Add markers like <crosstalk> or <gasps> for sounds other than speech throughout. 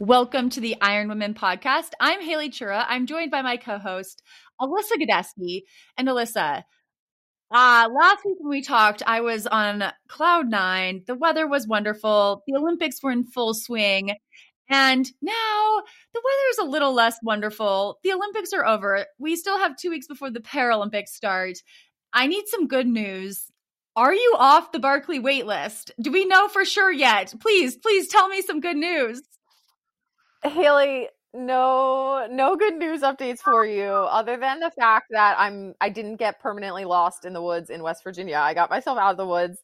Welcome to the Iron Women podcast. I'm Haley Chura. I'm joined by my co-host Alyssa Godesky. And Alyssa, uh, last week when we talked, I was on cloud nine. The weather was wonderful. The Olympics were in full swing. And now the weather is a little less wonderful. The Olympics are over. We still have two weeks before the Paralympics start. I need some good news. Are you off the Barkley wait list? Do we know for sure yet? Please, please tell me some good news. Haley, no no good news updates for you other than the fact that I'm I didn't get permanently lost in the woods in West Virginia. I got myself out of the woods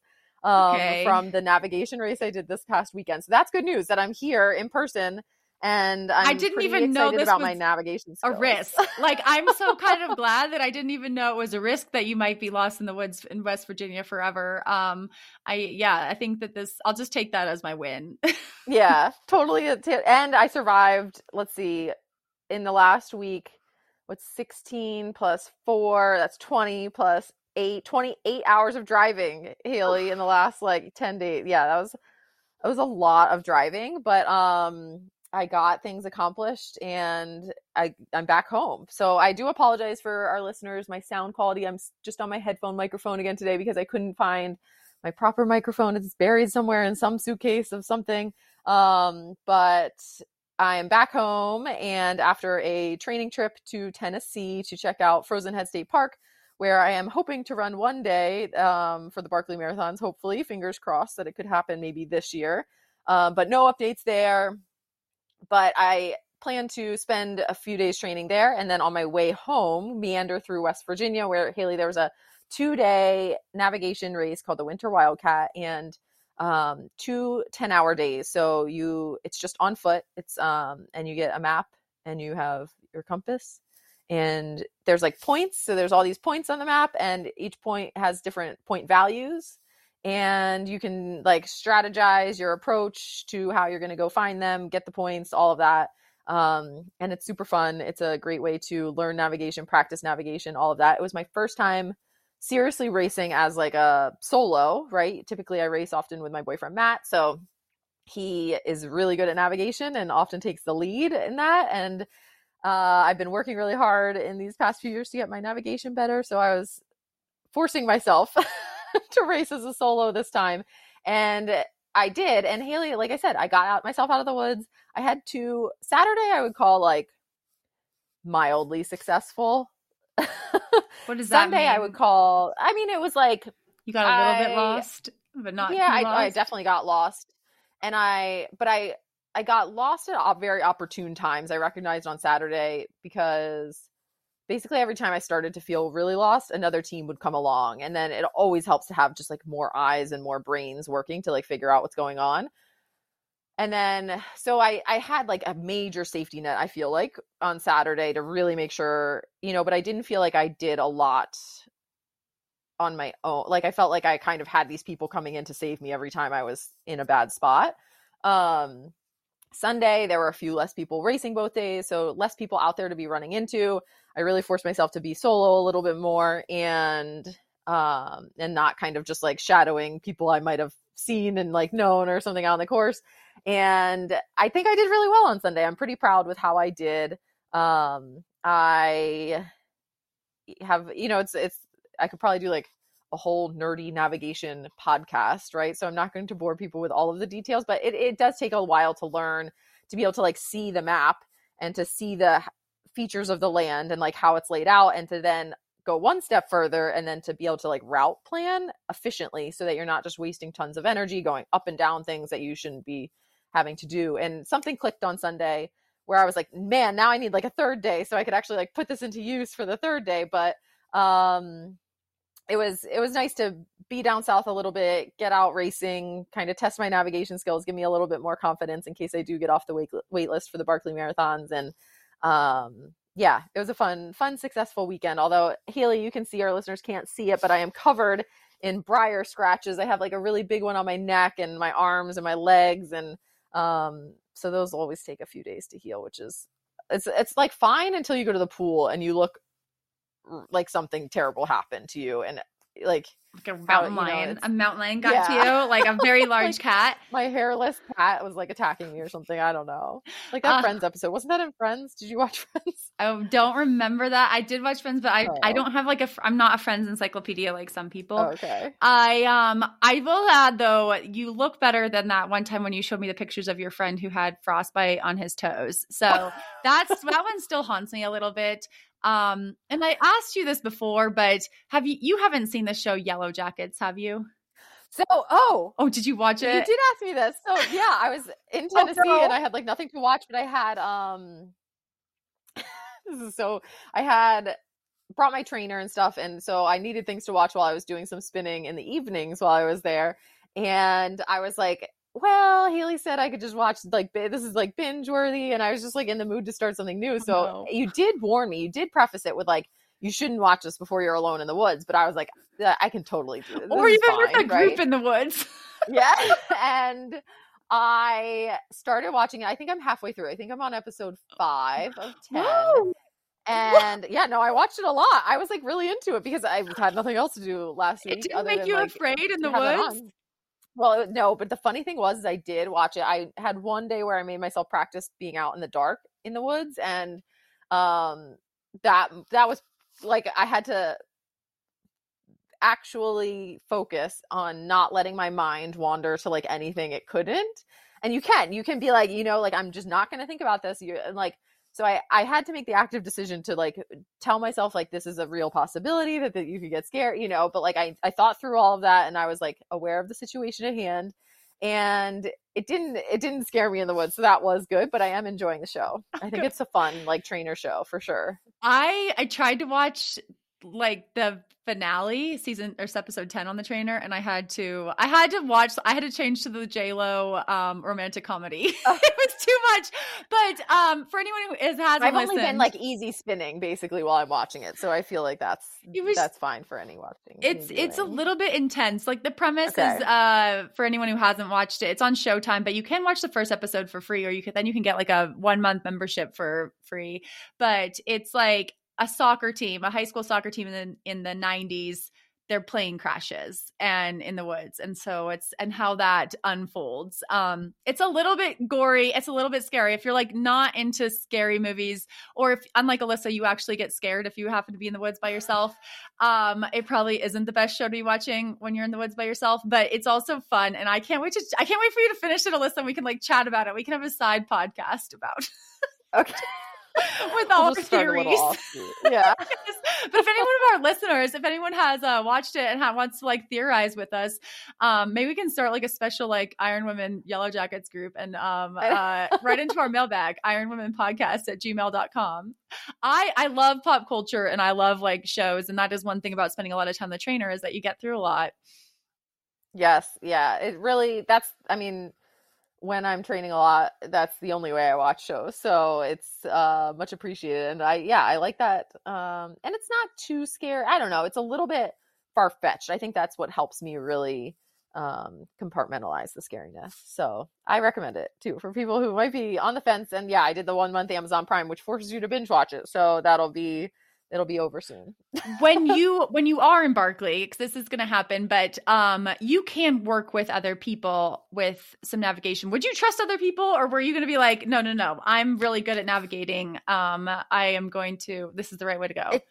um, okay. from the navigation race I did this past weekend. So that's good news that I'm here in person and I'm I did not even know this about my navigation skills. a risk. <laughs> Like I'm so kind of glad that I didn't even know it was a risk that you might be lost in the woods in West Virginia forever. Um, I yeah, I think that this I'll just take that as my win. <laughs> yeah, totally. And I survived. Let's see, in the last week, what's 16 plus four? That's 20 plus eight. 28 hours of driving, Haley, in the last like 10 days. Yeah, that was it was a lot of driving, but um I got things accomplished and I, I'm back home. So I do apologize for our listeners. My sound quality, I'm just on my headphone microphone again today because I couldn't find my proper microphone. It's buried somewhere in some suitcase of something. Um, but I am back home and after a training trip to Tennessee to check out Frozen Head State Park, where I am hoping to run one day um, for the Barkley Marathons, hopefully, fingers crossed that it could happen maybe this year. Um, but no updates there but I plan to spend a few days training there and then on my way home meander through West Virginia where Haley there was a two day navigation race called the Winter Wildcat and um, two 10 hour days. So you, it's just on foot. It's, um, and you get a map and you have your compass and there's like points. So there's all these points on the map and each point has different point values and you can like strategize your approach to how you're going to go find them, get the points, all of that. Um, and it's super fun. It's a great way to learn navigation, practice navigation, all of that. It was my first time seriously racing as like a solo, right? Typically I race often with my boyfriend Matt. So he is really good at navigation and often takes the lead in that. And uh, I've been working really hard in these past few years to get my navigation better. So I was forcing myself <laughs> <laughs> to race as a solo this time. And I did. And Haley, like I said, I got out myself out of the woods. I had to Saturday I would call like mildly successful. <laughs> What does that Sunday mean? I would call I mean it was like you got a little I, bit lost, but not Yeah, I, I, definitely got lost. And I but I I got lost at uh, very opportune times. I recognized on Saturday because basically every time I started to feel really lost, another team would come along. And then it always helps to have just like more eyes and more brains working to like figure out what's going on. And then so I I had like a major safety net I feel like on Saturday to really make sure, you know, but I didn't feel like I did a lot on my own. Like I felt like I kind of had these people coming in to save me every time I was in a bad spot. Um Sunday there were a few less people racing both days, so less people out there to be running into. I really forced myself to be solo a little bit more and um and not kind of just like shadowing people I might have seen and like known or something on the course. And I think I did really well on Sunday. I'm pretty proud with how I did. Um I have you know it's it's I could probably do like a whole nerdy navigation podcast, right? So I'm not going to bore people with all of the details, but it, it does take a while to learn to be able to like see the map and to see the features of the land and like how it's laid out and to then go one step further and then to be able to like route plan efficiently so that you're not just wasting tons of energy going up and down things that you shouldn't be having to do. And something clicked on Sunday where I was like, man, now I need like a third day so I could actually like put this into use for the third day. But um it was it was nice to be down south a little bit, get out racing, kind of test my navigation skills, give me a little bit more confidence in case I do get off the wait, wait list for the Barkley marathons and um, yeah, it was a fun, fun, successful weekend. Although Haley, you can see our listeners can't see it, but I am covered in briar scratches. I have like a really big one on my neck and my arms and my legs, and um, so those always take a few days to heal, which is it's it's like fine until you go to the pool and you look like something terrible happened to you, and like Like a How, mountain know, lion. it's- a mountain lion got Yeah. to you, like a very <laughs> large Like- cat. my hairless cat was like attacking me or something. I don't know. Like that Uh, Friends episode wasn't that in Friends? Did you watch <laughs> Friends? I don't remember that. I did watch Friends, but I, I Oh. don't have like a. I'm not a Friends encyclopedia like some people. Oh, okay. I um I will add though you look better than that one time when you showed me the pictures of your friend who had frostbite on his toes. So <laughs> that's that one still haunts me a little bit. Um and I asked you this before, but have you you haven't seen the show Yellow Jackets, have you? So, oh, Oh, did you watch it? you did ask me this. So, yeah, I was in <laughs> Oh, Tennessee no. and I had like nothing to watch, but I had um <laughs> this is so I had brought my trainer and stuff and so I needed things to watch while I was doing some spinning in the evenings while I was there. And I was like, well, Haley said I could just watch like this is like binge worthy and I was just like in the mood to start something new. So, oh, no. you did warn me. You did preface it with like you shouldn't watch this before you're alone in the woods, but I was like, I can totally do this. or This is even with a fine, group in the woods. <laughs> yeah and i started watching it i think i'm halfway through i think i'm on episode oh. five of <gasps> 10 Woo! and yeah no i watched it a lot i was like really into it because i had nothing else to do last week It didn't make you like, afraid in the woods. Well no but the funny thing was is i did watch it. I had one day where i made myself practice being out in the dark in the woods and um that that was like i had to actually focus on not letting my mind wander to like anything it couldn't. And you can you can be like you know like i'm just not going to think about this you and like so i i had to make the active decision to like tell myself like this is a real possibility that, that you could get scared you know but like i i thought through all of that and i was like aware of the situation at hand and it didn't it didn't scare me in the woods so that was good but i am enjoying the show. <laughs> I think it's a fun like trainer show for sure. I I tried to watch like the finale season or episode 10 on the trainer and I had to I had to watch I had to change to the J Lo um romantic comedy. <laughs> it was too much. But um for anyone who is hasn't I've listened, only been like easy spinning basically while I'm watching it, so I feel like that's was- that's fine for any watching. it's any it's a little bit intense. Like the premise Okay. is uh for anyone who hasn't watched it, it's on Showtime, but you can watch the first episode for free or you can then you can get like a 1 month membership for free. But it's like a soccer team, a high school soccer team in the in the 90s their plane crashes and in the woods. And so it's and how that unfolds. Um it's a little bit gory. It's a little bit scary. If you're like not into scary movies or if unlike alyssa you actually get scared if you happen to be in the woods by yourself um it probably isn't the best show to be watching when you're in the woods by yourself. But it's also fun and i can't wait to i can't wait for you to finish it alyssa and we can like chat about it. We can have a side podcast about okay. <laughs> with all start theories. Yeah. <laughs> but if anyone of our listeners, if anyone has uh, watched it and ha- wants to like theorize with us, um, maybe we can start like a special like Iron Women Yellow Jackets group and um, <laughs> uh, right into our mailbag, Iron Women Podcast at gmail.com. I, I love pop culture and I love like shows. And that is one thing about spending a lot of time the trainer is that you get through a lot. Yes. Yeah. It really. That's. I mean, when I'm training a lot, that's the only way I watch shows. So it's uh, much appreciated, and I yeah I like that. Um, and it's not too scary. I don't know. It's a little bit far fetched. I think that's what helps me really um compartmentalize the scariness so i recommend it too for people who might be on the fence and yeah i did the one month amazon prime which forces you to binge watch it so that'll be it'll be over soon when <laughs> you when you are in Barkley, because this is going to happen, but um, you can work with other people with some navigation. Would you trust other people, or were you going to be like, no, no, no, I'm really good at navigating. Um, I am going to. This is the right way to go. It-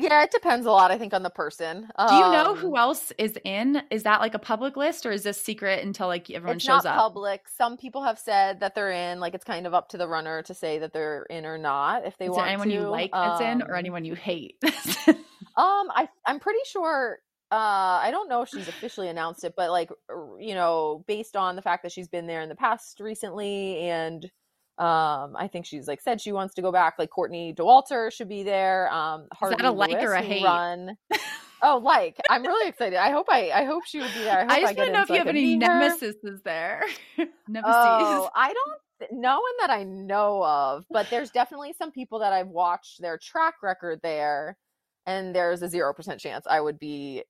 yeah it depends a lot i think on the person Do you know Um, who else is in? Is that like a public list, or is this secret until like everyone it's shows not up? public some people have said that they're in like it's kind of up to the runner to say that they're in or not if they is want anyone to you like that's in, or Um, anyone you hate? <laughs> Um, I I'm pretty sure. Uh, I don't know if she's officially announced it, but like you know, based on the fact that she's been there in the past recently, and um, I think she's like said she wants to go back. Like Courtney Dauwalter should be there. Um, Is that a like Lewis, or a hate? Run. <laughs> Oh, like I'm really excited. I hope I I hope she would be there. I hope I just want to know if so you have any nemesis there. <laughs> nemesis. Oh, I don't no one that I know of, but there's definitely some people that I've watched their track record there, and there's a zero percent chance I would be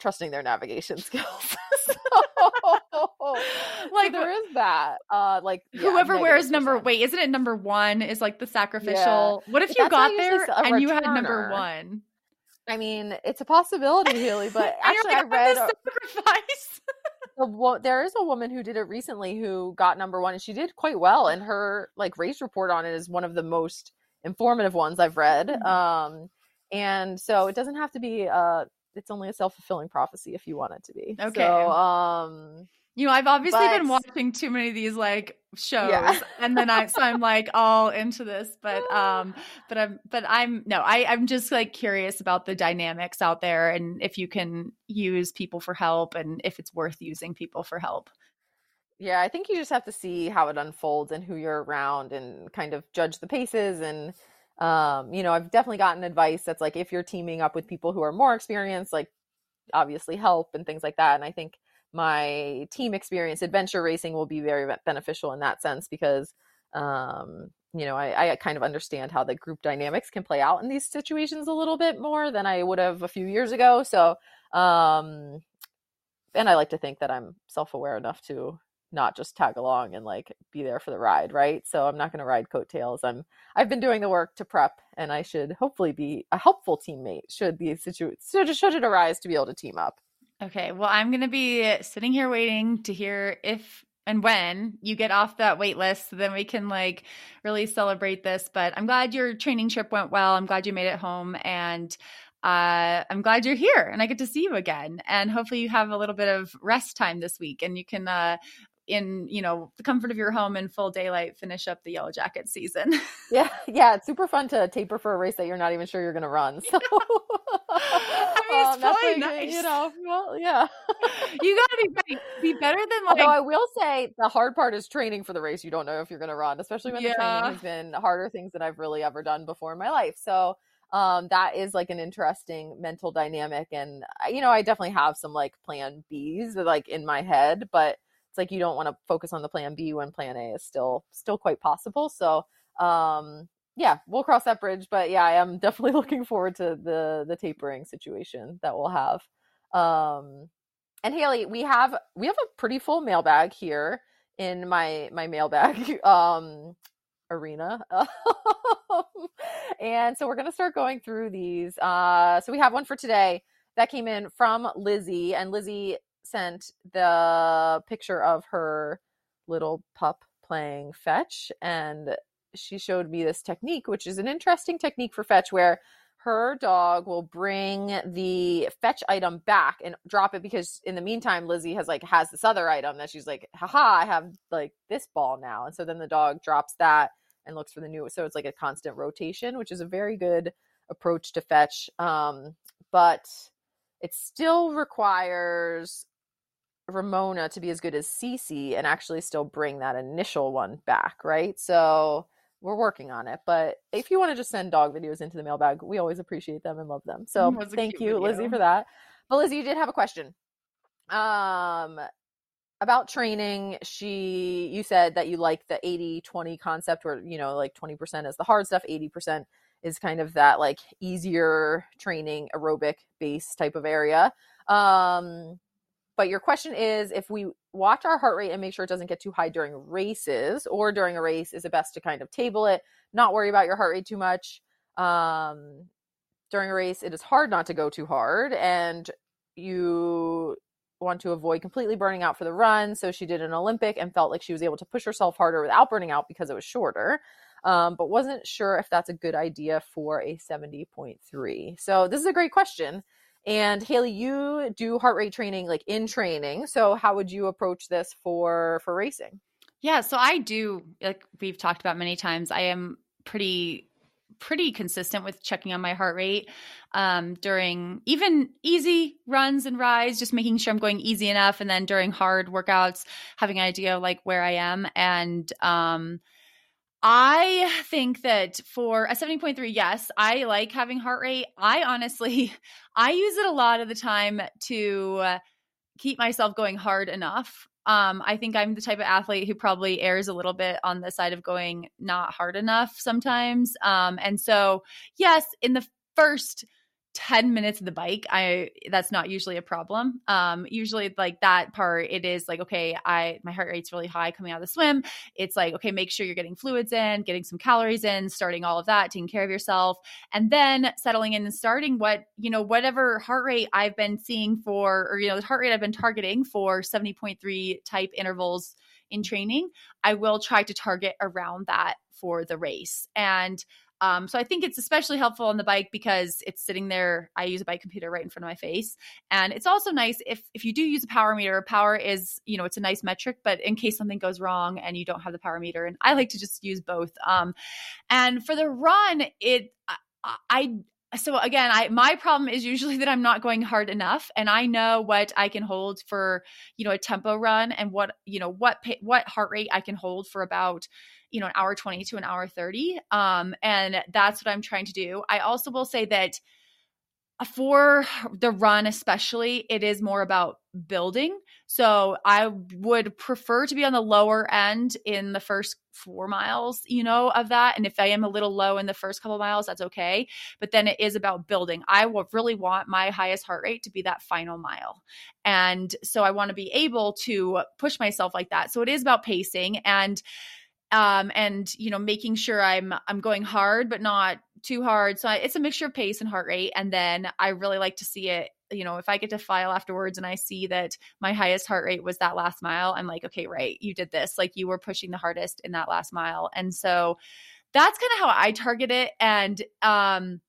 trusting their navigation <laughs> skills. so, <laughs> Like, so there is that. Uh, like yeah, Whoever wears number percent. wait, isn't it number one is like the sacrificial? What if But you got I there a and you had number one? I mean, it's a possibility, Haley. But <laughs> actually, I like, read. "I'm a- the sacrifice. <laughs> the wo- there is a woman who did it recently who got number one and she did quite well and her like race report on it is one of the most informative ones i've read Mhm. um and so it doesn't have to be uh it's only a self-fulfilling prophecy if you want it to be Okay. so um You know, I've obviously been watching too many of these like shows, Yeah. and then I so I'm like all into this, <laughs> but um, but I'm but I'm no, I I'm just like curious about the dynamics out there, and if you can use people for help, and if it's worth using people for help. yeah i think you just have to see how it unfolds and who you're around and kind of judge the paces and um you know i've definitely gotten advice that's like if you're teaming up with people who are more experienced like obviously help and things like that and i think my team experience adventure racing will be very beneficial in that sense because um you know I, I kind of understand how the group dynamics can play out in these situations a little bit more than i would have a few years ago so um and i like to think that i'm self-aware enough to not just tag along and like be there for the ride right so i'm not going to ride coattails i'm i've been doing the work to prep and i should hopefully be a helpful teammate should the situation should, should it arise to be able to team up Okay, well, I'm going to be sitting here waiting to hear if and when you get off that wait list so then we can like really celebrate this. But I'm glad your training trip went well. I'm glad you made it home and uh, I'm glad you're here and I get to see you again. And hopefully you have a little bit of rest time this week and you can uh in you know the comfort of your home in full daylight finish up the yellow jacket season <laughs> yeah yeah it's super fun to taper for a race that you're not even sure you're going to run so <laughs> I mean, it's um, probably nice. you know well yeah <laughs> you gotta be be better than like Although I will say the hard part is training for the race. You don't know if you're going to run, especially when the training has been harder things that I've really ever done before in my life. So um, that is like an interesting mental dynamic. And you know, I definitely have some like plan Bs like in my head, but it's like you don't want to focus on the plan B when plan A is still still quite possible. So um, yeah, we'll cross that bridge. But yeah, I am <laughs> definitely looking forward to the the tapering situation that we'll have. Um, and Haley, we have we have a pretty full mailbag here in my my mailbag <laughs> um arena. <laughs> and so we're going to start going through these. Uh so we have one for today that came in from Lizzie and Lizzie sent the picture of her little pup playing fetch and she showed me this technique which is an interesting technique for fetch where her dog will bring the fetch item back and drop it because in the meantime lizzie has like has this other item that she's like haha i have like this ball now. And so then the dog drops that and looks for the new so it's like a constant rotation which is a very good approach to fetch um but it still requires ramona to be as good as Cece and actually still bring that initial one back right so we're working on it. But if you want to just send dog videos into the mailbag, we always appreciate them and love them. So Mm, a thank you, Lizzie, for that. But Lizzie, you did have a question. Um about training, she you said that you like the 80-20 concept where, you know, like 20% is the hard stuff, 80% is kind of that like easier training aerobic base type of area. Um but your question is if we watch our heart rate and make sure it doesn't get too high during races or during a race, is it best to kind of table it, not worry about your heart rate too much? Um, during a race, it is hard not to go too hard, and you want to avoid completely burning out for the run. So she did an Olympic and felt like she was able to push herself harder without burning out because it was shorter. Um, but wasn't sure if that's a good idea for a 70.3. So this is a great question. And Haley, you do heart rate training like in training. So how would you approach this for for racing? Yeah, so I do like we've talked about many times. I am pretty pretty consistent with checking on my heart rate um, during even easy runs and rides, just making sure I'm going easy enough, and then during hard workouts, having an idea like where I am. And um, I think that for a 70.3, yes, I like having heart rate. I honestly, <laughs> I use it a lot of the time to keep myself going hard enough Um, I think I'm the type of athlete who probably errs a little bit on the side of going not hard enough sometimes. Um, and so, yes, in the first 10 minutes of the bike i that's not usually a problem. Um usually like that part it is like okay i my heart rate's really high coming out of the swim. It's like okay make sure you're getting fluids in getting some calories in starting all of that taking care of yourself and then settling in and starting what you know whatever heart rate i've been seeing for or you know the heart rate i've been targeting for 70.3 type intervals in training i will try to target around that for the race. And um, so I think it's especially helpful on the bike because it's sitting there. I use a bike computer right in front of my face, and it's also nice if if you do use a power meter. Power is you know it's a nice metric, but in case something goes wrong and you don't have the power meter, and I like to just use both. Um, and for the run, it I, so again i my problem is usually that i'm not going hard enough and i know what i can hold for you know a tempo run and what you know what what heart rate i can hold for about you know an hour 20 to an hour 30 um and that's what i'm trying to do. I also will say that for the run especially it is more about building. So i would prefer to be on the lower end in the first four miles you know of that and if i am a little low in the first couple miles that's okay but then it is about building. I will really want my highest heart rate to be that final mile and so i want to be able to push myself like that. So it is about pacing and um, and you know making sure i'm i'm going hard but not too hard. So I, it's a mixture of pace and heart rate and then i really like to see it you know if i get to file afterwards and i see that my highest heart rate was that last mile i'm like okay right you did this like you were pushing the hardest in that last mile. And so that's kind of how i target it and um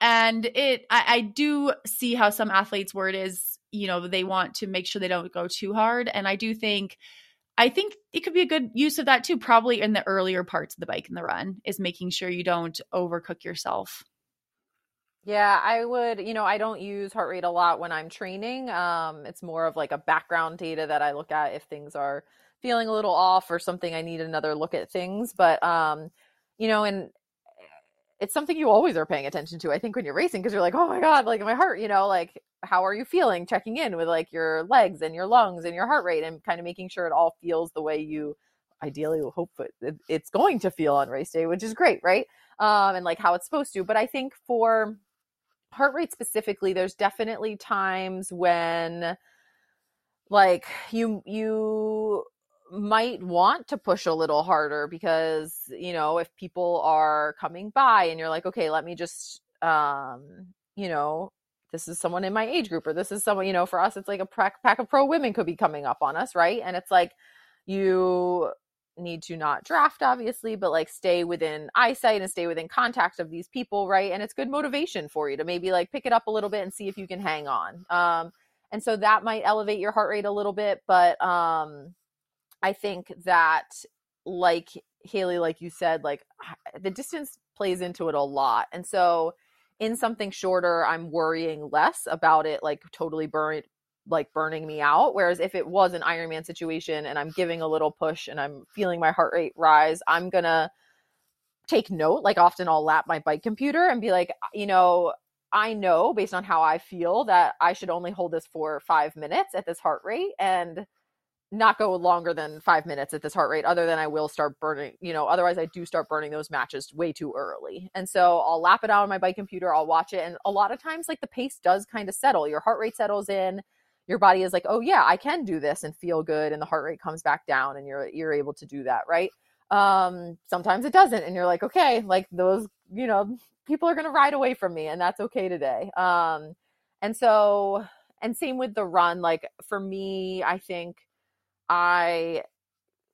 and it I, I do see how some athletes word is you know they want to make sure they don't go too hard and i do think I think it could be a good use of that too, probably in the earlier parts of the bike and the run, is making sure you don't overcook yourself. Yeah, I would, you know, I don't use heart rate a lot when I'm training. Um, it's more of like a background data that I look at if things are feeling a little off or something I need another look at things. But um, you know, and it's something you always are paying attention to. I think when you're racing, because you're like, oh my god, like my heart, you know, like how are you feeling? Checking in with like your legs and your lungs and your heart rate, and kind of making sure it all feels the way you ideally hope it, it's going to feel on race day, which is great, right? Um, and like how it's supposed to. But I think for heart rate specifically, there's definitely times when like you you might want to push a little harder because you know if people are coming by and you're like okay let me just um you know this is someone in my age group or this is someone you know for us it's like a pack, pack of pro women could be coming up on us right? And it's like you need to not draft obviously but like stay within eyesight and stay within contact of these people right? And it's good motivation for you to maybe like pick it up a little bit and see if you can hang on. Um and so that might elevate your heart rate a little bit but um I think that like Haley, like you said, like the distance plays into it a lot. And so in something shorter, I'm worrying less about it like totally burn like burning me out. Whereas if it was an Ironman situation and I'm giving a little push and I'm feeling my heart rate rise, I'm gonna take note. Like often I'll lap my bike computer and be like, you know, I know based on how I feel that I should only hold this for five minutes at this heart rate. And not go longer than five minutes at this heart rate, other than I will start burning, you know, otherwise I do start burning those matches way too early. And so I'll lap it out on my bike computer, I'll watch it. And a lot of times, like the pace does kind of settle. Your heart rate settles in, your body is like, oh yeah, I can do this and feel good. And the heart rate comes back down and you're you're able to do that, right? Um, sometimes it doesn't, and you're like, okay, like those, you know, people are gonna ride away from me, and that's okay today. Um, and so and same with the run, like for me, I think I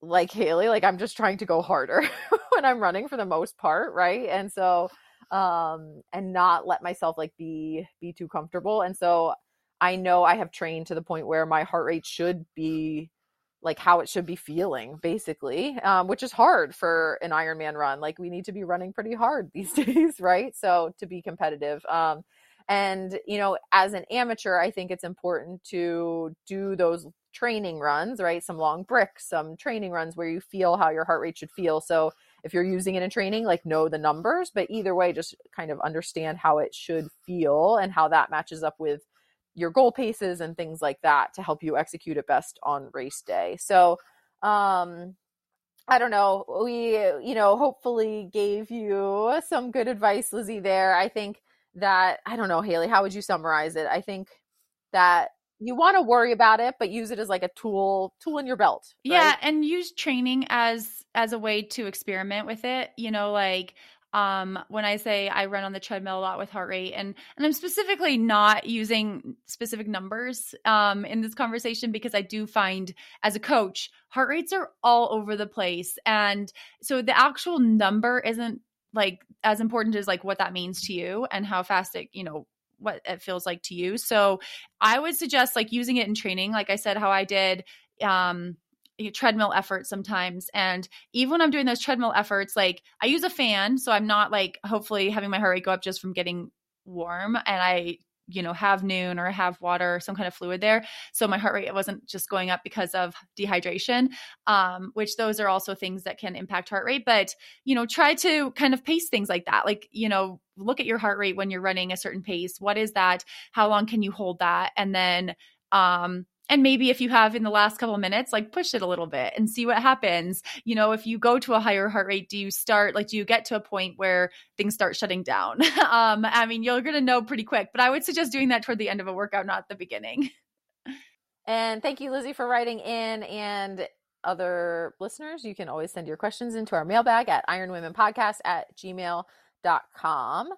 like Haley, like I'm just trying to go harder <laughs> when I'm running for the most part, right? And so um and not let myself like be be too comfortable. And so I know I have trained to the point where my heart rate should be like how it should be feeling basically um, which is hard for an ironman run like we need to be running pretty hard <laughs> these days right so to be competitive um, and you know as an amateur i think it's important to do those training runs, right? Some long bricks, some training runs where you feel how your heart rate should feel. So if you're using it in training, like know the numbers, but either way, just kind of understand how it should feel and how that matches up with your goal paces and things like that to help you execute it best on race day. So, um, I don't know. We, you know, hopefully gave you some good advice, Lizzie, there. I think that, I don't know, Haley, how would you summarize it? I think that you want to worry about it, but use it as like a tool, tool in your belt. Right? Yeah. And use training as, as a way to experiment with it. You know, like, um when i say i run on the treadmill a lot with heart rate and and i'm specifically not using specific numbers um in this conversation because i do find as a coach heart rates are all over the place and so the actual number isn't like as important as like what that means to you and how fast it you know what it feels like to you. So i would suggest like using it in training like i said how i did um treadmill efforts sometimes. And even when i'm doing those treadmill efforts like i use a fan so i'm not like hopefully having my heart rate go up just from getting warm. And i you know have Nuun or have water or some kind of fluid there. So my heart rate wasn't just going up because of dehydration um, which those are also things that can impact heart rate. But you know try to kind of pace things like that. Like you know look at your heart rate when you're running a certain pace. What is that? How long can you hold that? And then um and maybe if you have in the last couple minutes like push it a little bit and see what happens. You know if you go to a higher heart rate do you start like do you get to a point where things start shutting down? <laughs> Um i mean you're gonna know pretty quick but i would suggest doing that toward the end of a workout not the beginning. <laughs> And thank you lizzie for writing in and other listeners you can always send your questions into our mailbag at ironwomenpodcast at gmail.com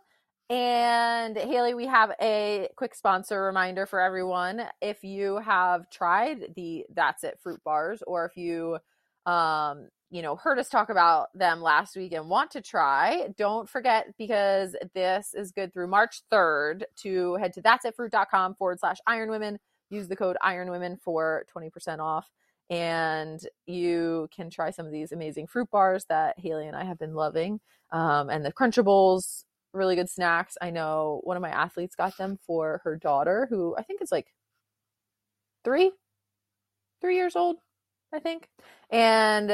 and Haley, we have a quick sponsor reminder for everyone. If you have tried the That's It fruit bars, or if you, um, you know, heard us talk about them last week and want to try, don't forget because this is good through March 3rd to head to that'sitfruit.com forward slash iron women. Use the code iron women for 20% off. And you can try some of these amazing fruit bars that Haley and I have been loving. Um, and the Crunchables really good snacks. I know one of my athletes got them for her daughter, who I think is like three, three years old, I think. And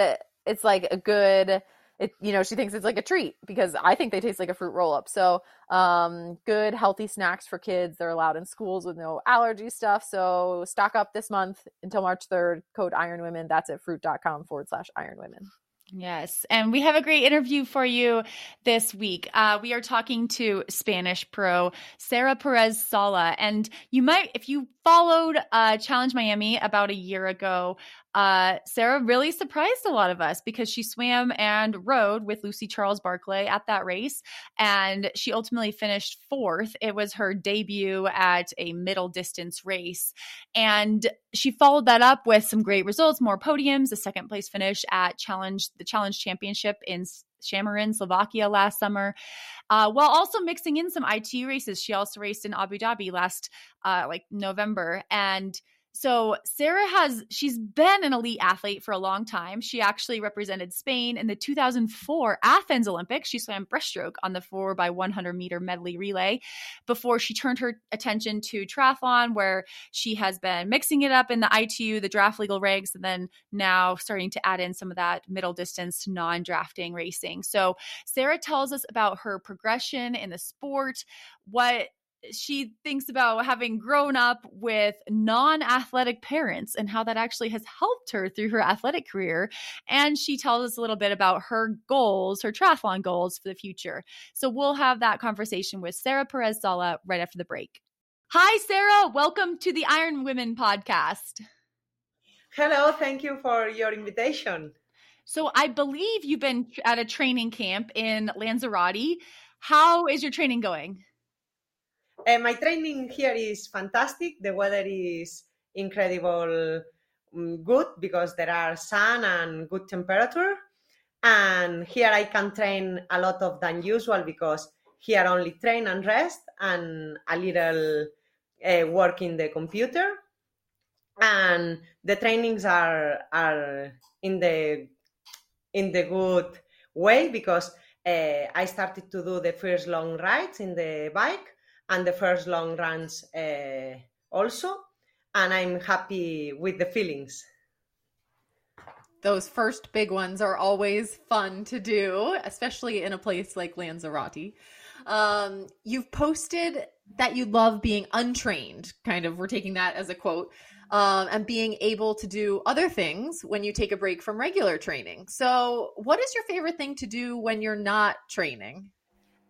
it's like a good, it, you know, she thinks it's like a treat because I think they taste like a fruit roll up. So, um, good, healthy snacks for kids. They're allowed in schools with no allergy stuff. So, stock up this month until March 3rd. Code Iron Women. That's It fruit.com forward slash Iron Women. Yes. And we have a great interview for you this week. Uh, we are talking to Spanish pro Sarah Perez Sala. And you might, if you followed uh, Challenge Miami about a year ago, uh, Sarah really surprised a lot of us because she swam and rode with Lucy Charles Barclay at that race. And she ultimately finished fourth. It was her debut at a middle distance race. And she followed that up with some great results, more podiums, a second place finish at Challenge, the Challenge Championship in Samorin, Slovakia last summer, uh, while also mixing in some ITU races. She also raced in Abu Dhabi last uh, like November, and so Sarah has she's been an elite athlete for a long time. She actually represented Spain in the 2004 Athens Olympics. She swam breaststroke on the 4 by 100 meter medley relay before she turned her attention to triathlon where she has been mixing it up in the ITU, the draft legal regs and then now starting to add in some of that middle distance non-drafting racing. So Sarah tells us about her progression in the sport, what she thinks about having grown up with non athletic parents and how that actually has helped her through her athletic career. And she tells us a little bit about her goals, her triathlon goals for the future. So we'll have that conversation with Sarah Perez Sala right after the break. Hi, Sarah. Welcome to the Iron Women podcast. Hello. Thank you for your invitation. So I believe you've been at a training camp in Lanzarote. How is your training going? Uh, my training here is fantastic. The weather is incredible um, good because there are sun and good temperature. And here I can train a lot of than usual because here only train and rest and a little uh, work in the computer. And the trainings are are in the in the good way because uh, I started to do the first long rides in the bike and the first long runs uh, also. And I'm happy with the feelings. Those first big ones are always fun to do, especially in a place like Lanzarote. Um, you've posted that you love being untrained, kind of, we're taking that as a quote, um, and being able to do other things when you take a break from regular training. So, what is your favorite thing to do when you're not training?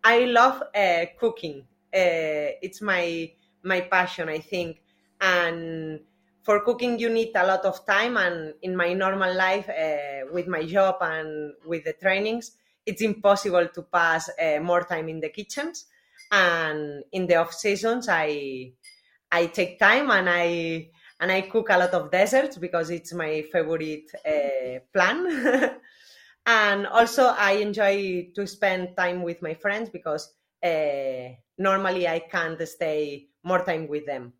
I love uh, cooking. Uh, it's my my passion, I think. And for cooking, you need a lot of time. And in my normal life, uh, with my job and with the trainings, it's impossible to pass uh, more time in the kitchens. And in the off seasons, I I take time and I and I cook a lot of desserts because it's my favorite uh, plan. <laughs> and also, I enjoy to spend time with my friends because uh, normally I can't stay more time with them.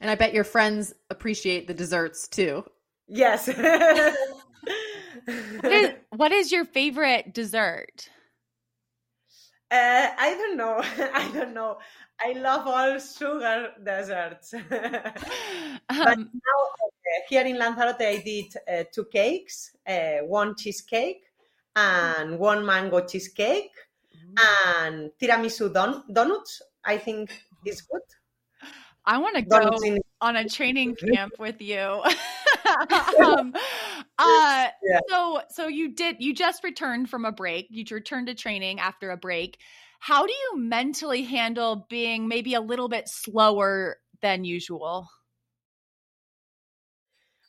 And I bet your friends appreciate the desserts too. Yes. <laughs> What is, what is your favorite dessert? Uh, I don't know. <laughs> I don't know. I love all sugar desserts. <laughs> but Um, now, uh, here in Lanzarote, I did uh, two cakes uh, one cheesecake and one mango cheesecake and tiramisu don- donuts. I think is good. I want to go in on a training <laughs> camp with you. <laughs> um, uh, Yeah. So, so you did. You just returned from a break. You returned to training after a break. How do you mentally handle being maybe a little bit slower than usual?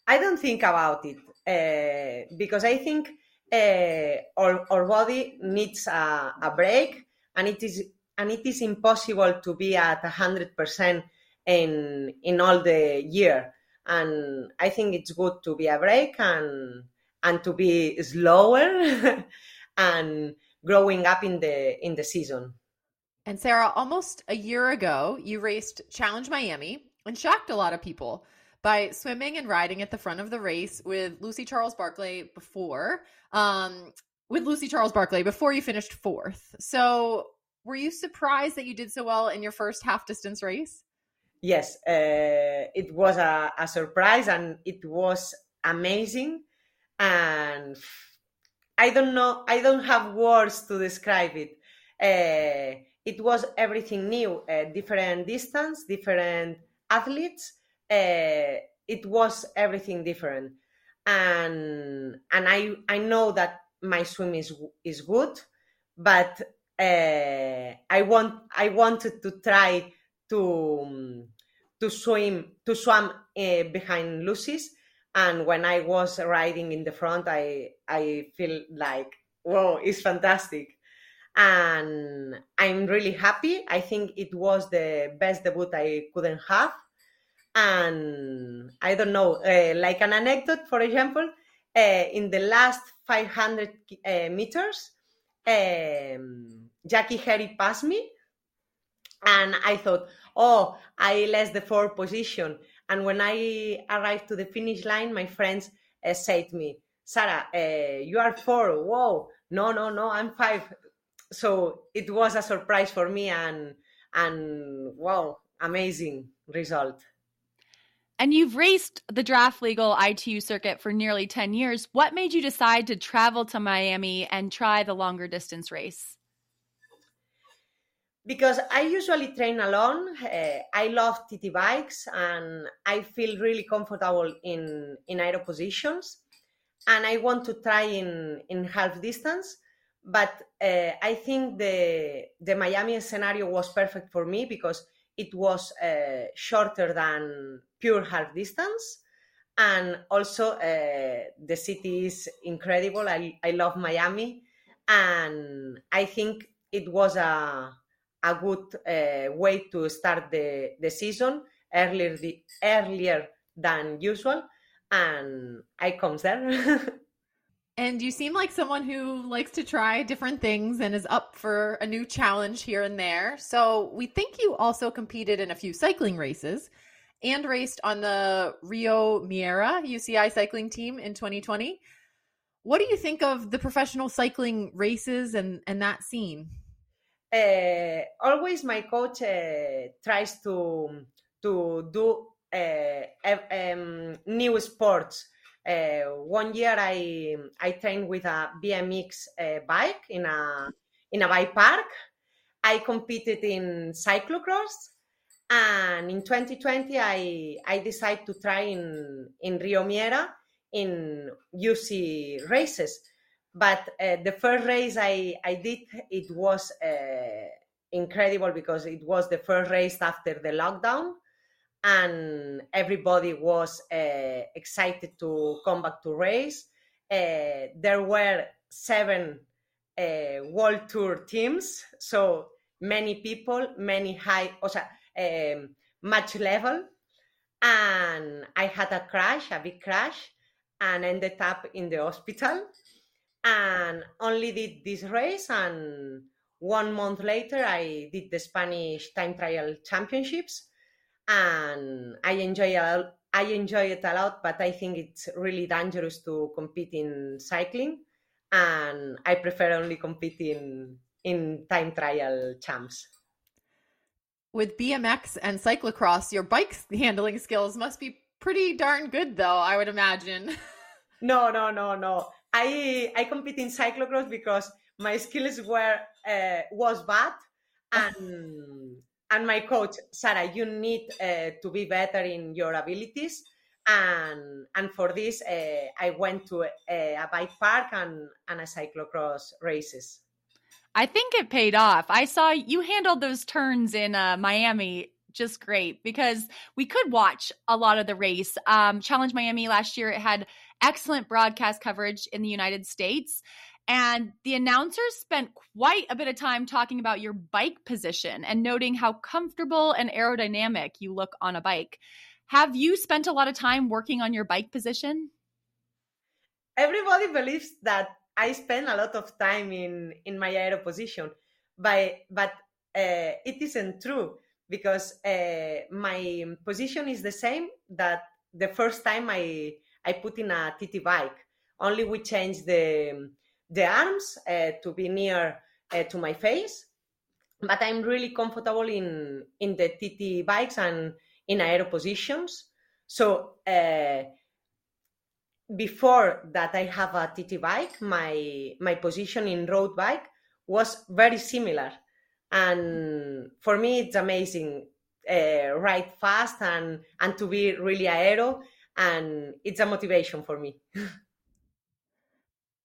I don't think about it uh, because I think uh, our, our body needs a, a break, and it is and it is impossible to be at hundred percent in in all the year. And I think it's good to be a break and and to be slower <laughs> and growing up in the in the season. And Sarah, almost a year ago, you raced Challenge Miami and shocked a lot of people by swimming and riding at the front of the race with Lucy Charles Barclay before, um, with Lucy Charles Barclay before you finished fourth. So, were you surprised that you did so well in your first half distance race? Yes, uh, it was a, a surprise and it was amazing. And I don't know, I don't have words to describe it. Uh, it was everything new, uh, different distance, different athletes. Uh, it was everything different, and and I I know that my swim is is good, but uh, I want I wanted to try to to swim to swim uh, behind Lucy's, and when I was riding in the front, I I feel like whoa, it's fantastic and I'm really happy. I think it was the best debut I couldn't have. And I don't know, uh, like an anecdote, for example, uh, in the last 500 uh, meters, um, Jackie Hering passed me, and I thought, oh, I lost the fourth position. And when I arrived to the finish line, my friends uh, said to me, Sarah, uh, you are four. Whoa, no, no, no, I'm five so it was a surprise for me and and wow amazing result And you've raced the draft legal ITU circuit for nearly 10 years. What made you decide to travel to Miami and try the longer distance race? because i usually train alone uh, i love tt bikes and i feel really comfortable in in aero positions and i want to try in in half distance but uh, I think the the Miami scenario was perfect for me because it was uh, shorter than pure half distance, and also uh, the city is incredible. I I love Miami, and I think it was a a good uh, way to start the the season earlier the, earlier than usual, and I comes there. <laughs> And you seem like someone who likes to try different things and is up for a new challenge here and there. So we think you also competed in a few cycling races and raced on the Rio Miera UCI cycling team in 2020. What do you think of the professional cycling races and, and that scene? Uh, always my coach uh, tries to to do uh, um, new sports Uh, one year I I trained with a BMX uh, bike in a in a bike park. I competed in cyclocross, and in 2020 I I decided to try in in Rio Miera in UC races. But uh, the first race I I did it was uh, incredible because it was the first race after the lockdown and everybody was uh, excited to come back to race. Uh, there were seven uh, world tour teams, so many people, many high, o sea, um, much level, and I had a crash, a big crash, and ended up in the hospital, and only did this race, and one month later I did the Spanish time trial championships and I enjoy a, I enjoy it a lot, but I think it's really dangerous to compete in cycling, and I prefer only competing in time trial champs. With BMX and cyclocross, your bike handling skills must be pretty darn good, though. I would imagine. <laughs> no, no, no, no. I I compete in cyclocross because my skills were uh, was bad, and and my coach Sarah, you need uh, to be better in your abilities, and and for this uh, I went to a, a, bike park and and a cyclocross races. I think it paid off. I saw you handled those turns in uh, Miami just great because we could watch a lot of the race. Um, Challenge Miami last year it had excellent broadcast coverage in the United States. And the announcers spent quite a bit of time talking about your bike position and noting how comfortable and aerodynamic you look on a bike. Have you spent a lot of time working on your bike position? Everybody believes that I spend a lot of time in, in my aero position, but, but uh, it isn't true because uh, my position is the same that the first time I, I put in a TT bike. Only we change the the arms uh, to be near uh, to my face. But I'm really comfortable in in the TT bikes and in aero positions. So uh, before that, I have a TT bike. My my position in road bike was very similar, and for me, it's amazing. Uh, ride fast and and to be really aero, and it's a motivation for me. <laughs>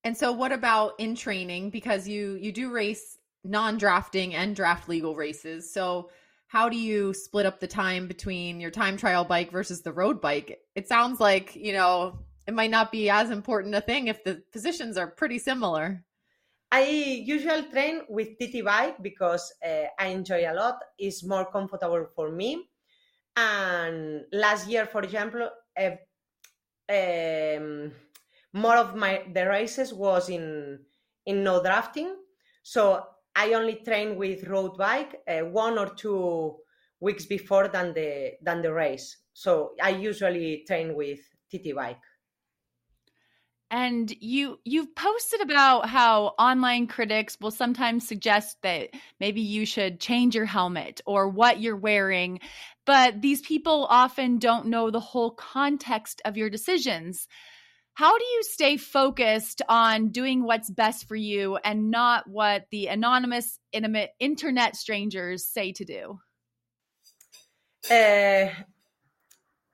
And so what about in training because you you do race non-drafting and draft legal races. So how do you split up the time between your time trial bike versus the road bike? It sounds like, you know, it might not be as important a thing if the positions are pretty similar. I usually train with TT bike because uh, I enjoy a lot. It's more comfortable for me. And last year, for example, uh, um, more of my the races was in in no drafting. So i only train with road bike uh, one or two weeks before than the than the race. So i usually train with tt bike. And you you've posted about how online critics will sometimes suggest that maybe you should change your helmet or what you're wearing but these people often don't know the whole context of your decisions how do you stay focused on doing what's best for you and not what the anonymous internet strangers say to do? Uh,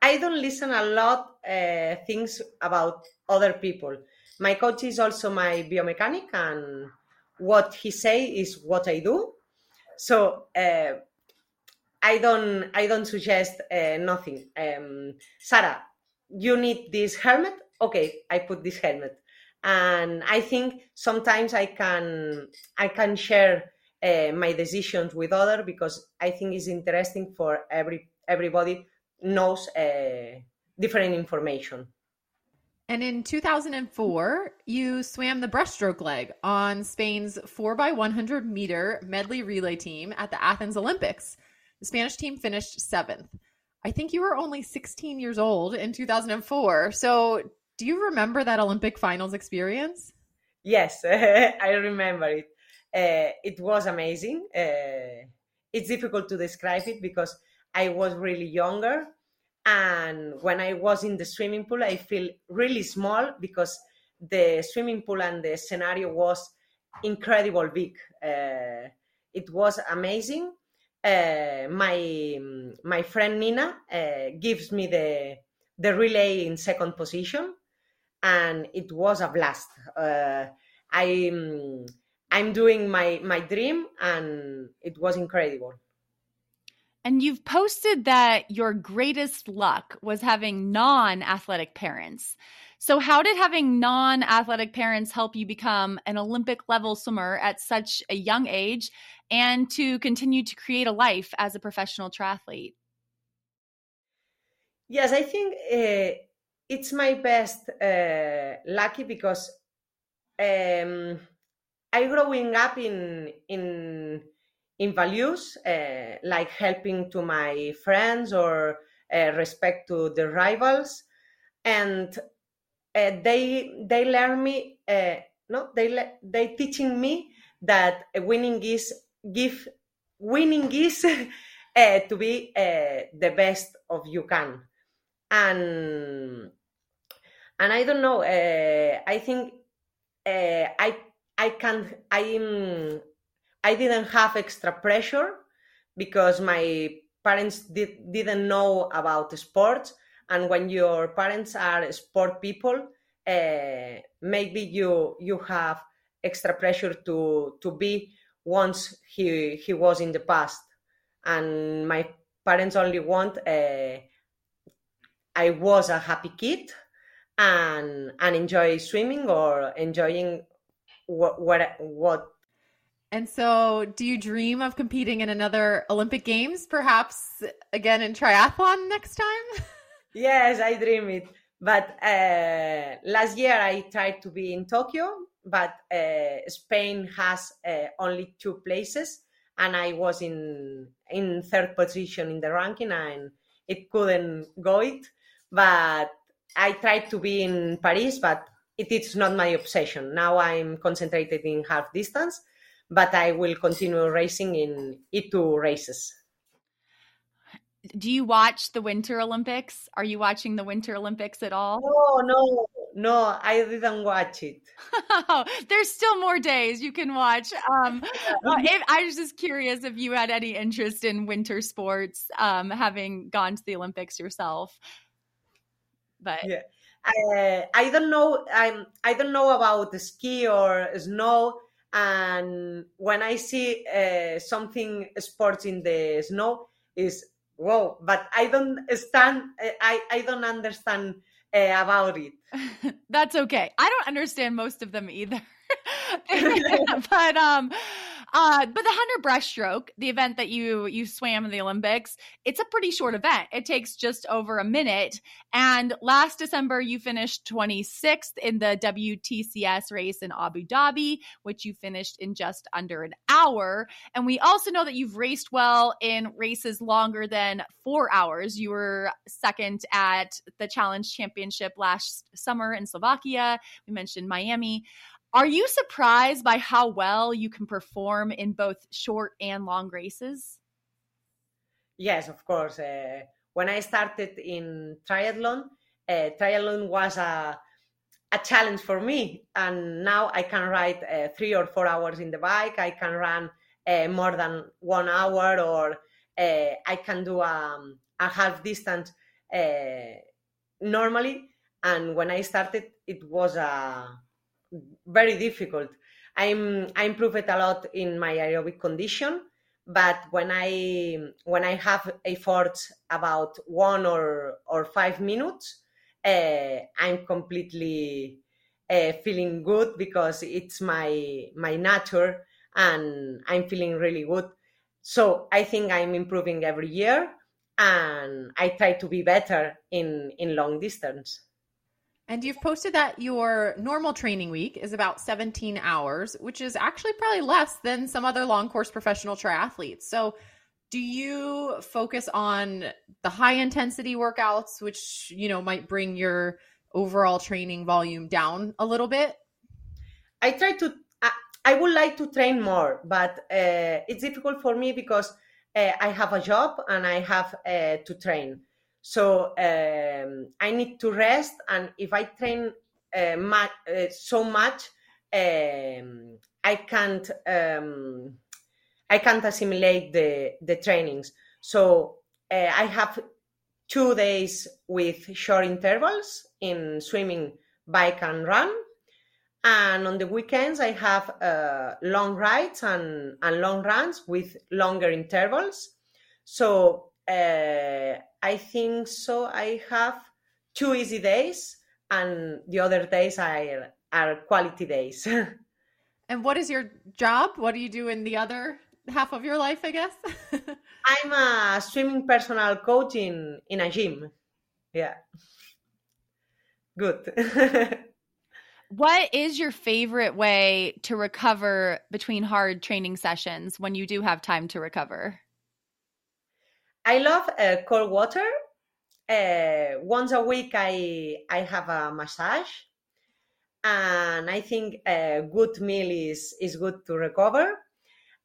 I don't listen a lot uh, things about other people. My coach is also my biomechanic, and what he say is what I do. So uh, I don't I don't suggest uh, nothing. Um, Sarah, you need this helmet okay i put this helmet. And i think sometimes i can i can share uh, my decisions with other because i think it's interesting for every everybody knows uh, different information. And in 2004 you swam the breaststroke leg on spain's 4x100 meter medley relay team at the athens olympics. The spanish team finished seventh. I think you were only 16 years old in 2004. So, do you remember that Olympic finals experience? Yes, <laughs> I remember it. Uh, it was amazing. Uh, it's difficult to describe it because I was really younger And when I was in the swimming pool, I feel really small because the swimming pool and the scenario was incredible big. Uh, it was amazing. Uh, my my friend Nina uh, gives me the the relay in second position, and it was a blast. Uh, I'm I'm doing my my dream, and it was incredible. And you've posted that your greatest luck was having non athletic parents. So, how did having non athletic parents help you become an Olympic level swimmer at such a young age and to continue to create a life as a professional triathlete? Yes, I think uh, it's my best uh, lucky because um, I growing up in in in values uh, like helping to my friends or uh, respect to the rivals, and uh, they they learn me uh, no they they teaching me that winning is give winning is <laughs> uh, to be the best of you can and and I don't know. Uh, I think uh, I I can I'm I didn't have extra pressure because my parents did, didn't know about sports, and when your parents are sport people, uh, maybe you you have extra pressure to to be once he he was in the past, and my parents only want. Uh, I was a happy kid and and enjoy swimming or enjoying what what what and so do you dream of competing in another olympic games perhaps again in triathlon next time? <laughs> Yes i dream it. But uh, last year i tried to be in tokyo but uh, spain has uh, only two places and i was in in third position in the ranking and it couldn't go it but I tried to be in Paris, but it is not my obsession. Now I'm concentrated in half distance, but I will continue racing in E2 races. Do you watch the Winter Olympics? Are you watching the Winter Olympics at all? No, no, no, I didn't watch it. <laughs> There's still more days you can watch. Um, <laughs> if, I was just curious if you had any interest in winter sports, um, having gone to the Olympics yourself but yeah. I, I don't know I'm, i don't know about the ski or snow and when i see uh, something sports in the snow is whoa but i don't stand i, I don't understand uh, about it. <laughs> That's okay. I don't understand most of them either. <laughs> <laughs> But um uh, but the hundred breaststroke, the event that you you swam in the Olympics, it's a pretty short event. It takes just over a minute. And last December, you finished 26th in the WTCS race in Abu Dhabi, which you finished in just under an hour. And we also know that you've raced well in races longer than four hours. You were second at the Challenge Championship last summer in Slovakia. We mentioned Miami. Are you surprised by how well you can perform in both short and long races? Yes, of course. Uh, when I started in triathlon, uh, triathlon was a a challenge for me, and now I can ride uh, three or four hours in the bike. I can run uh, more than one hour, or uh, I can do um, a half distance uh, normally. And when I started, it was a very difficult. I'm I improved a lot in my aerobic condition, but when I when I have efforts about one or or five minutes, uh, I'm completely uh, feeling good because it's my my nature and I'm feeling really good. So I think I'm improving every year, and I try to be better in in long distance. And you've posted that your normal training week is about 17 hours, which is actually probably less than some other long course professional triathletes. So, do you focus on the high intensity workouts, which, you know, might bring your overall training volume down a little bit? I try to, I, I would like to train more, but uh, it's difficult for me because uh, I have a job and I have uh, to train. So um, I need to rest, and if I train uh, uh, so much, um, I can't um, I can't assimilate the the trainings. So uh, I have two days with short intervals in swimming, bike, and run. And on the weekends, I have uh, long rides and, and long runs with longer intervals. So uh, I think so. I have two easy days, and the other days are, are quality days. <laughs> And what is your job? What do you do in the other half of your life, I guess? <laughs> I'm a swimming personal coach in, in a gym. Yeah. Good. <laughs> What is your favorite way to recover between hard training sessions when you do have time to recover? I love uh, cold water. Uh, once a week, I I have a massage, and I think a good meal is is good to recover.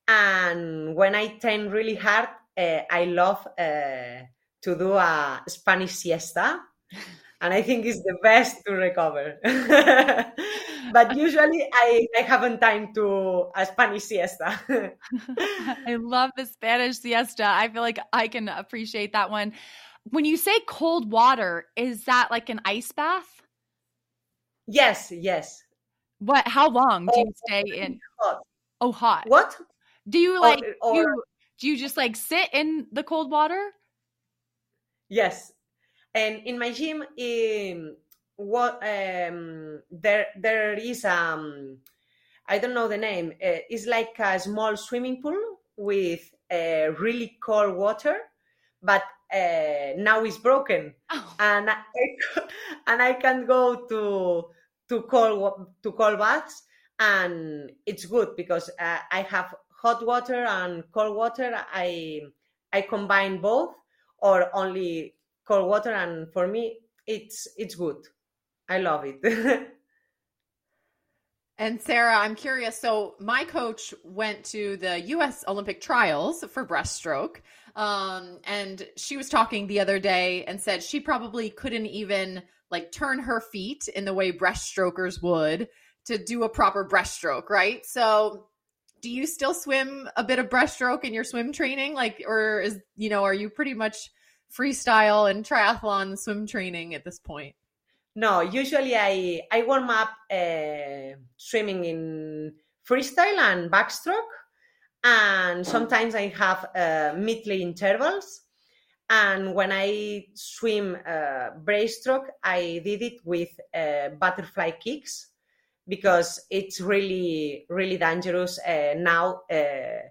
And when I train really hard, uh, I love uh, to do a Spanish siesta, <laughs> and I think it's the best to recover. <laughs> but usually, I I haven't time to a Spanish siesta. <laughs> I love the Spanish siesta. I feel like I can appreciate that one. When you say cold water, is that like an ice bath? yes, yes. What? How long do you oh, stay in? Hot. Oh, hot. What? Do you Or- like or- you? Do you just like sit in the cold water? Yes, and in my gym, um, what um, there there is um, I don't know the name. Uh, it's like a small swimming pool with uh, really cold water, but uh, now it's broken, Oh, and I, <laughs> and I can go to to cold to cold baths, and it's good because uh, I have hot water and cold water. I I combine both or only cold water and for me it's it's good i love it <laughs> And Sarah, I'm curious. So my coach went to the U.S. Olympic trials for breaststroke, um, and she was talking the other day and said she probably couldn't even like turn her feet in the way breaststrokers would to do a proper breaststroke, right? So, do you still swim a bit of breaststroke in your swim training, like, or is you know, are you pretty much freestyle and triathlon swim training at this point? no usually i i warm up uh, swimming in freestyle and backstroke and sometimes i have uh, midley intervals and when i swim uh, breaststroke i did it with uh, butterfly kicks because it's really really dangerous uh, now uh,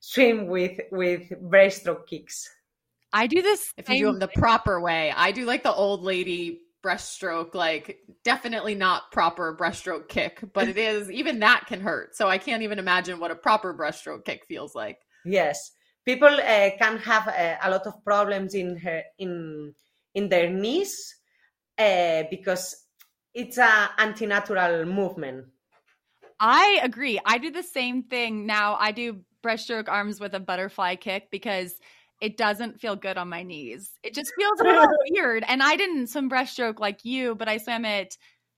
swim with with breaststroke kicks I do this. if you do them the proper way. I do like the old lady breaststroke, like definitely not proper breaststroke kick, but it is even that can hurt. So I can't even imagine what a proper breaststroke kick feels like. Yes, people uh, can have uh, a lot of problems in her in in their knees uh, because it's a anti-natural movement. I agree. I do the same thing now. I do breaststroke arms with a butterfly kick because it doesn't feel good on my knees. It just <laughs> feels a little weird. And I didn't swim breaststroke like you, but I swam it.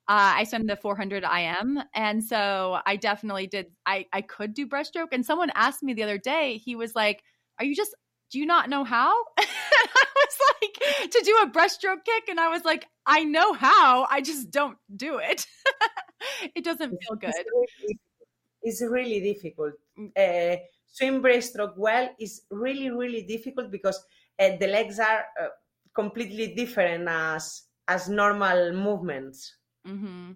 Uh, I swam the 400 IM, and so I definitely did. I I could do breaststroke. And someone asked me the other day. He was like, "Are you just? Do you not know how?" <laughs> I was like, "To do a breaststroke kick," and I was like, "I know how. I just don't do it. <laughs> it doesn't feel good." It's really, it's really difficult. Uh, swim breaststroke well is really really difficult because uh, the legs are uh, completely different as as normal movements. Mm-hmm.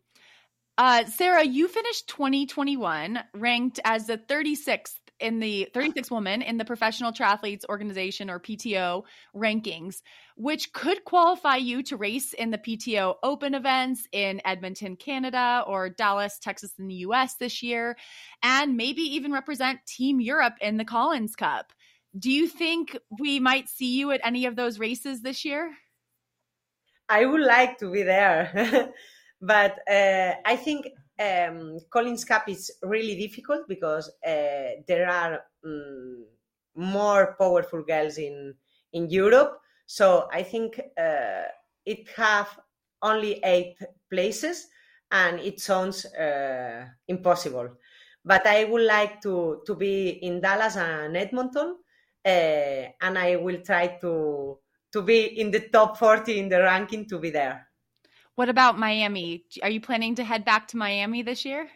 Uh, Sarah, you finished 2021 ranked as the 36th in the 36 woman in the Professional Triathletes Organization or PTO rankings, which could qualify you to race in the PTO Open events in Edmonton, Canada, or Dallas, Texas, in the US this year, and maybe even represent Team Europe in the Collins Cup. Do you think we might see you at any of those races this year? I would like to be there, <laughs> but uh, I think um, Collins Cup is really difficult because uh, there are um, more powerful girls in in Europe. So I think uh, it have only eight places, and it sounds uh, impossible. But I would like to to be in Dallas and Edmonton, uh, and I will try to to be in the top 40 in the ranking to be there. What about Miami? Are you planning to head back to Miami this year?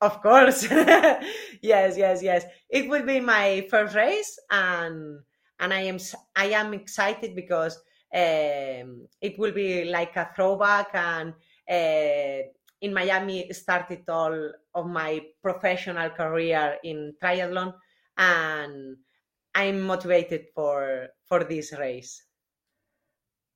Of course. <laughs> yes, yes, yes. It will be my first race and and I am I am excited because um, it will be like a throwback and uh, in Miami started all of my professional career in triathlon and I'm motivated for for this race.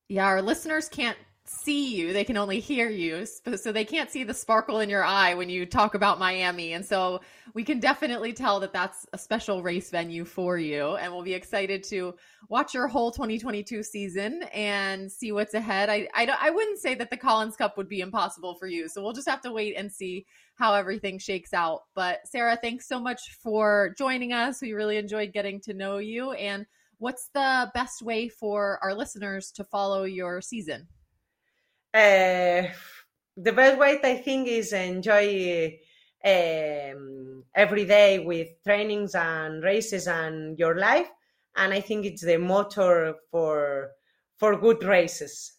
Yeah, our listeners can't see you. They can only hear you. So they can't see the sparkle in your eye when you talk about miami. And so we can definitely tell that that's a special race venue for you. And we'll be excited to watch your whole 2022 season and see what's ahead. I i, I wouldn't say that the collins cup would be impossible for you. So we'll just have to wait and see how everything shakes out. But sarah thanks so much for joining us. We really enjoyed getting to know you. And what's the best way for our listeners to follow your season uh, the best way I think is enjoy um, every day with trainings and races and your life, and I think it's the motor for for good races.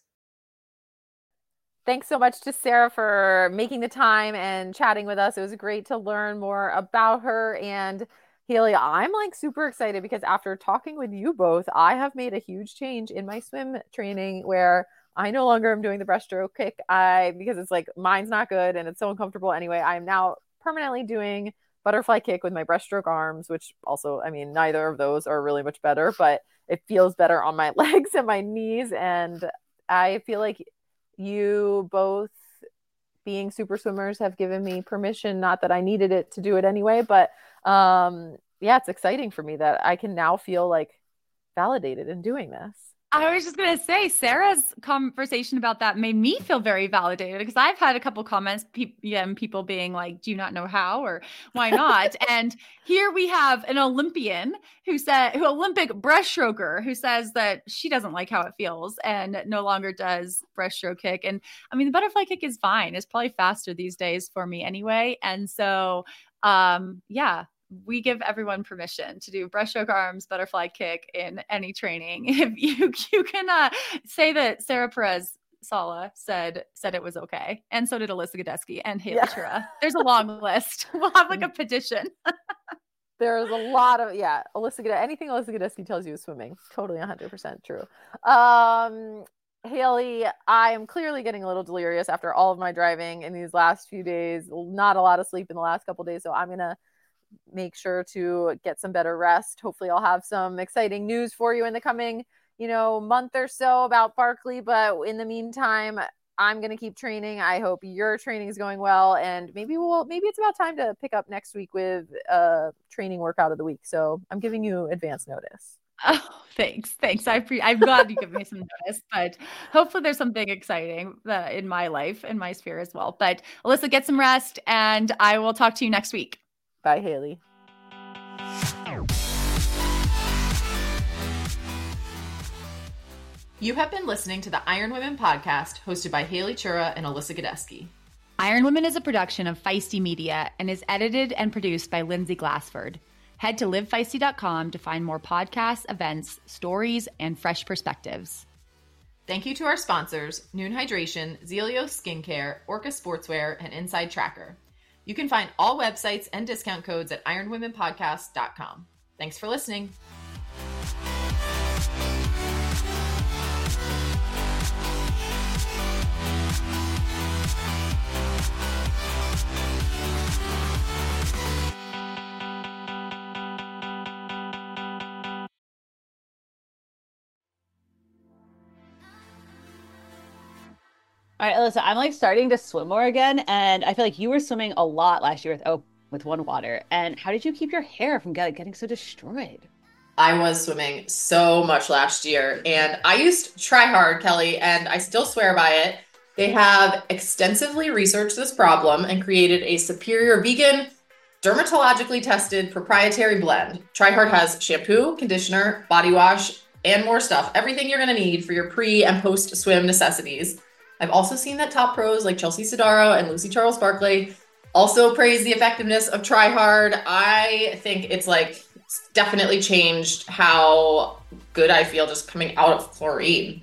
Thanks so much to Sarah for making the time and chatting with us. It was great to learn more about her and Haley. I'm like super excited because after talking with you both, I have made a huge change in my swim training where I no longer am doing the breaststroke kick. I because it's like mine's not good and it's so uncomfortable anyway. I'm now permanently doing butterfly kick with my breaststroke arms, which also, I mean, neither of those are really much better, but it feels better on my <laughs> legs and my knees. And I feel like you both being super swimmers have given me permission, not that I needed it to do it anyway, but um yeah, it's exciting for me that I can now feel like validated in doing this. I was just going to say, Sarah's conversation about that made me feel very validated because I've had a couple comments, pe- yeah, people being like, "Do you not know how?" or "Why not?" <laughs> and here we have an Olympian who said, who Olympic breaststroker, who says that she doesn't like how it feels and no longer does breaststroke kick. And I mean, the butterfly kick is fine; it's probably faster these days for me anyway. And so, um, yeah, we give everyone permission to do breaststroke arms, butterfly kick in any training. <laughs> If you you can uh, say that Sarah Perez Sala said said it was okay, and so did Alyssa Godesky and Haley yeah. There's a long <laughs> list. <laughs> We'll have like a petition. There's a lot of yeah. Alyssa Godesky, anything Alyssa Godesky tells you is swimming. Totally 100 percent true. Um, Haley, I am clearly getting a little delirious after all of my driving in these last few days. Not a lot of sleep in the last couple days, so I'm gonna make sure to get some better rest. Hopefully, I'll have some exciting news for you in the coming, you know, month or so about Barkley. But in the meantime, I'm going to keep training. I hope your training is going well, and maybe we'll maybe it's about time to pick up next week with a training workout of the week. So I'm giving you advance notice. Oh, thanks, thanks. I pre- I'm glad you give me some <laughs> notice, but hopefully there's something exciting uh, in my life, in my sphere as well. But Alyssa, get some rest, and I will talk to you next week. Bye, Haley. You have been listening to the Iron Women podcast hosted by Haley Chura and Alyssa Godesky. Iron Women is a production of Feisty Media and is edited and produced by Lindsay Glassford. Head to livefeisty.com to find more podcasts, events, stories, and fresh perspectives. Thank you to our sponsors, Nuun Hydration, Zealios Skincare, Orca Sportswear, and Inside Tracker. You can find all websites and discount codes at ironwomenpodcast.com. Thanks for listening. All right, Alyssa, I'm like starting to swim more again, and I feel like you were swimming a lot last year with oh with one water. And how did you keep your hair from get, getting so destroyed? I was swimming so much last year, and I used TryHard, Kelly, and I still swear by it. They have extensively researched this problem and created a superior vegan, dermatologically tested proprietary blend. TryHard has shampoo, conditioner, body wash, and more stuff. Everything you're going to need for your pre and post swim necessities. I've also seen that top pros like Chelsea Sodaro and Lucy Charles Barclay also praise the effectiveness of Try Hard. I think it's like it's definitely changed how good I feel just coming out of chlorine.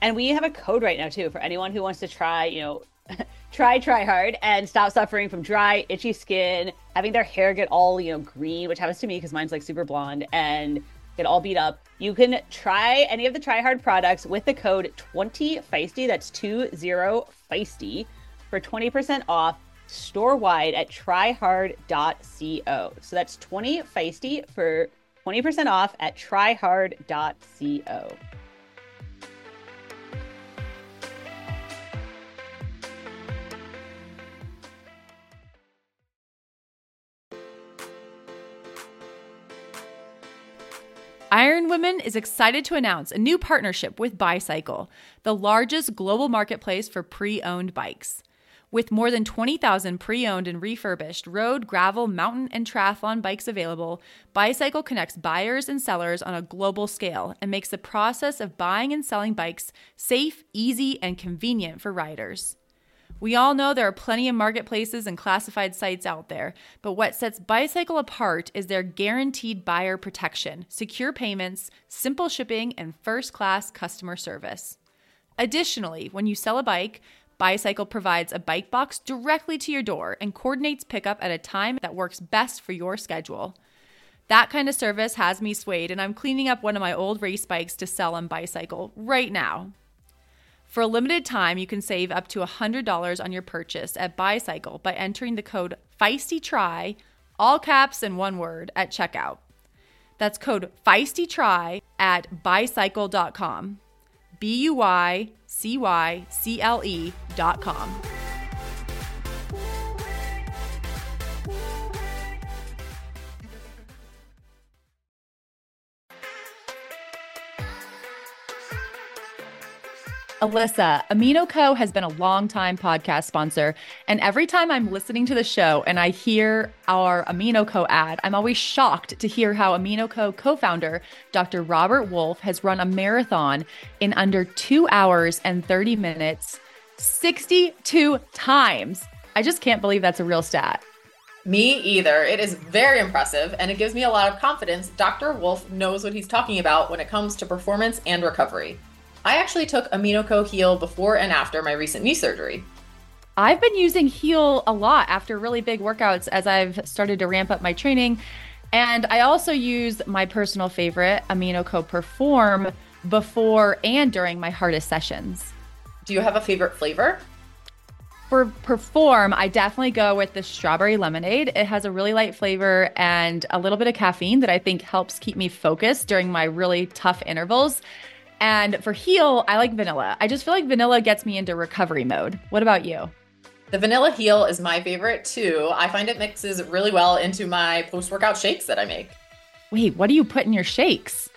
And we have a code right now too for anyone who wants to try, you know, <laughs> try try hard and stop suffering from dry, itchy skin, having their hair get all, you know, green, which happens to me because mine's like super blonde and get all beat up. You can try any of the try hard products with the code 20 feisty. That's 20 feisty for 20% off store wide at tryhard.co. So that's 20 feisty for 20% off at tryhard.co. Iron Women is excited to announce a new partnership with Buycycle, the largest global marketplace for pre owned bikes. With more than 20,000 pre owned and refurbished road, gravel, mountain, and triathlon bikes available, Buycycle connects buyers and sellers on a global scale and makes the process of buying and selling bikes safe, easy, and convenient for riders. We all know there are plenty of marketplaces and classified sites out there, but what sets Buycycle apart is their guaranteed buyer protection, secure payments, simple shipping, and first class customer service. Additionally, when you sell a bike, Buycycle provides a bike box directly to your door and coordinates pickup at a time that works best for your schedule. That kind of service has me swayed, and I'm cleaning up one of my old race bikes to sell on Buycycle right now. For a limited time, you can save up to $100 on your purchase at Buycycle by entering the code FEISTYTRY, all caps and one word, at checkout. That's code FEISTYTRY at buycycle.com. B U Y C Y C L E.com. Alyssa, Amino Co has been a long-time podcast sponsor, and every time I'm listening to the show and I hear our Amino Co ad, I'm always shocked to hear how Amino Co co-founder Dr. Robert Wolfe has run a marathon in under 2 hours and 30 minutes 62 times. I just can't believe that's a real stat. Me either. It is very impressive and it gives me a lot of confidence Dr. Wolfe knows what he's talking about when it comes to performance and recovery. I actually took AminoCo Heal before and after my recent knee surgery. I've been using Heal a lot after really big workouts as I've started to ramp up my training. And I also use my personal favorite, AminoCo Perform, before and during my hardest sessions. Do you have a favorite flavor? For Perform, I definitely go with the strawberry lemonade. It has a really light flavor and a little bit of caffeine that I think helps keep me focused during my really tough intervals. And for Heal, I like vanilla. I just feel like vanilla gets me into recovery mode. What about you? The vanilla Heal is my favorite too. I find it mixes really well into my post workout shakes that I make. Wait, what do you put in your shakes?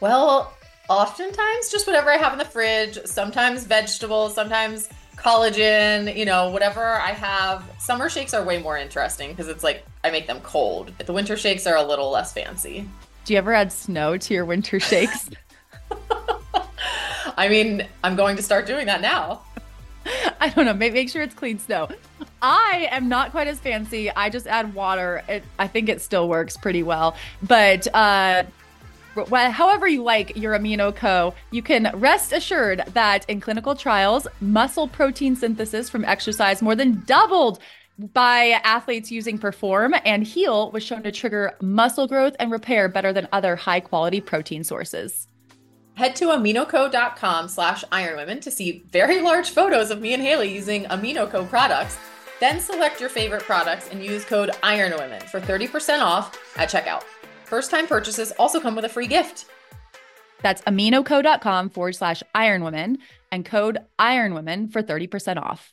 Well, oftentimes just whatever I have in the fridge, sometimes vegetables, sometimes collagen, you know, whatever I have. Summer shakes are way more interesting because it's like I make them cold. The winter shakes are a little less fancy. Do you ever add snow to your winter shakes? <laughs> <laughs> I mean, I'm going to start doing that now. I don't know. Make, make sure it's clean snow. I am not quite as fancy. I just add water. It, I think it still works pretty well. But uh, however you like your amino co, you can rest assured that in clinical trials, muscle protein synthesis from exercise more than doubled by athletes using Perform and Heal was shown to trigger muscle growth and repair better than other high quality protein sources. Head to aminoco.com slash ironwomen to see very large photos of me and Haley using AminoCo products. Then select your favorite products and use code IRONWOMEN for 30% off at checkout. First time purchases also come with a free gift. That's aminoco.com forward slash ironwomen and code ironwomen for 30% off.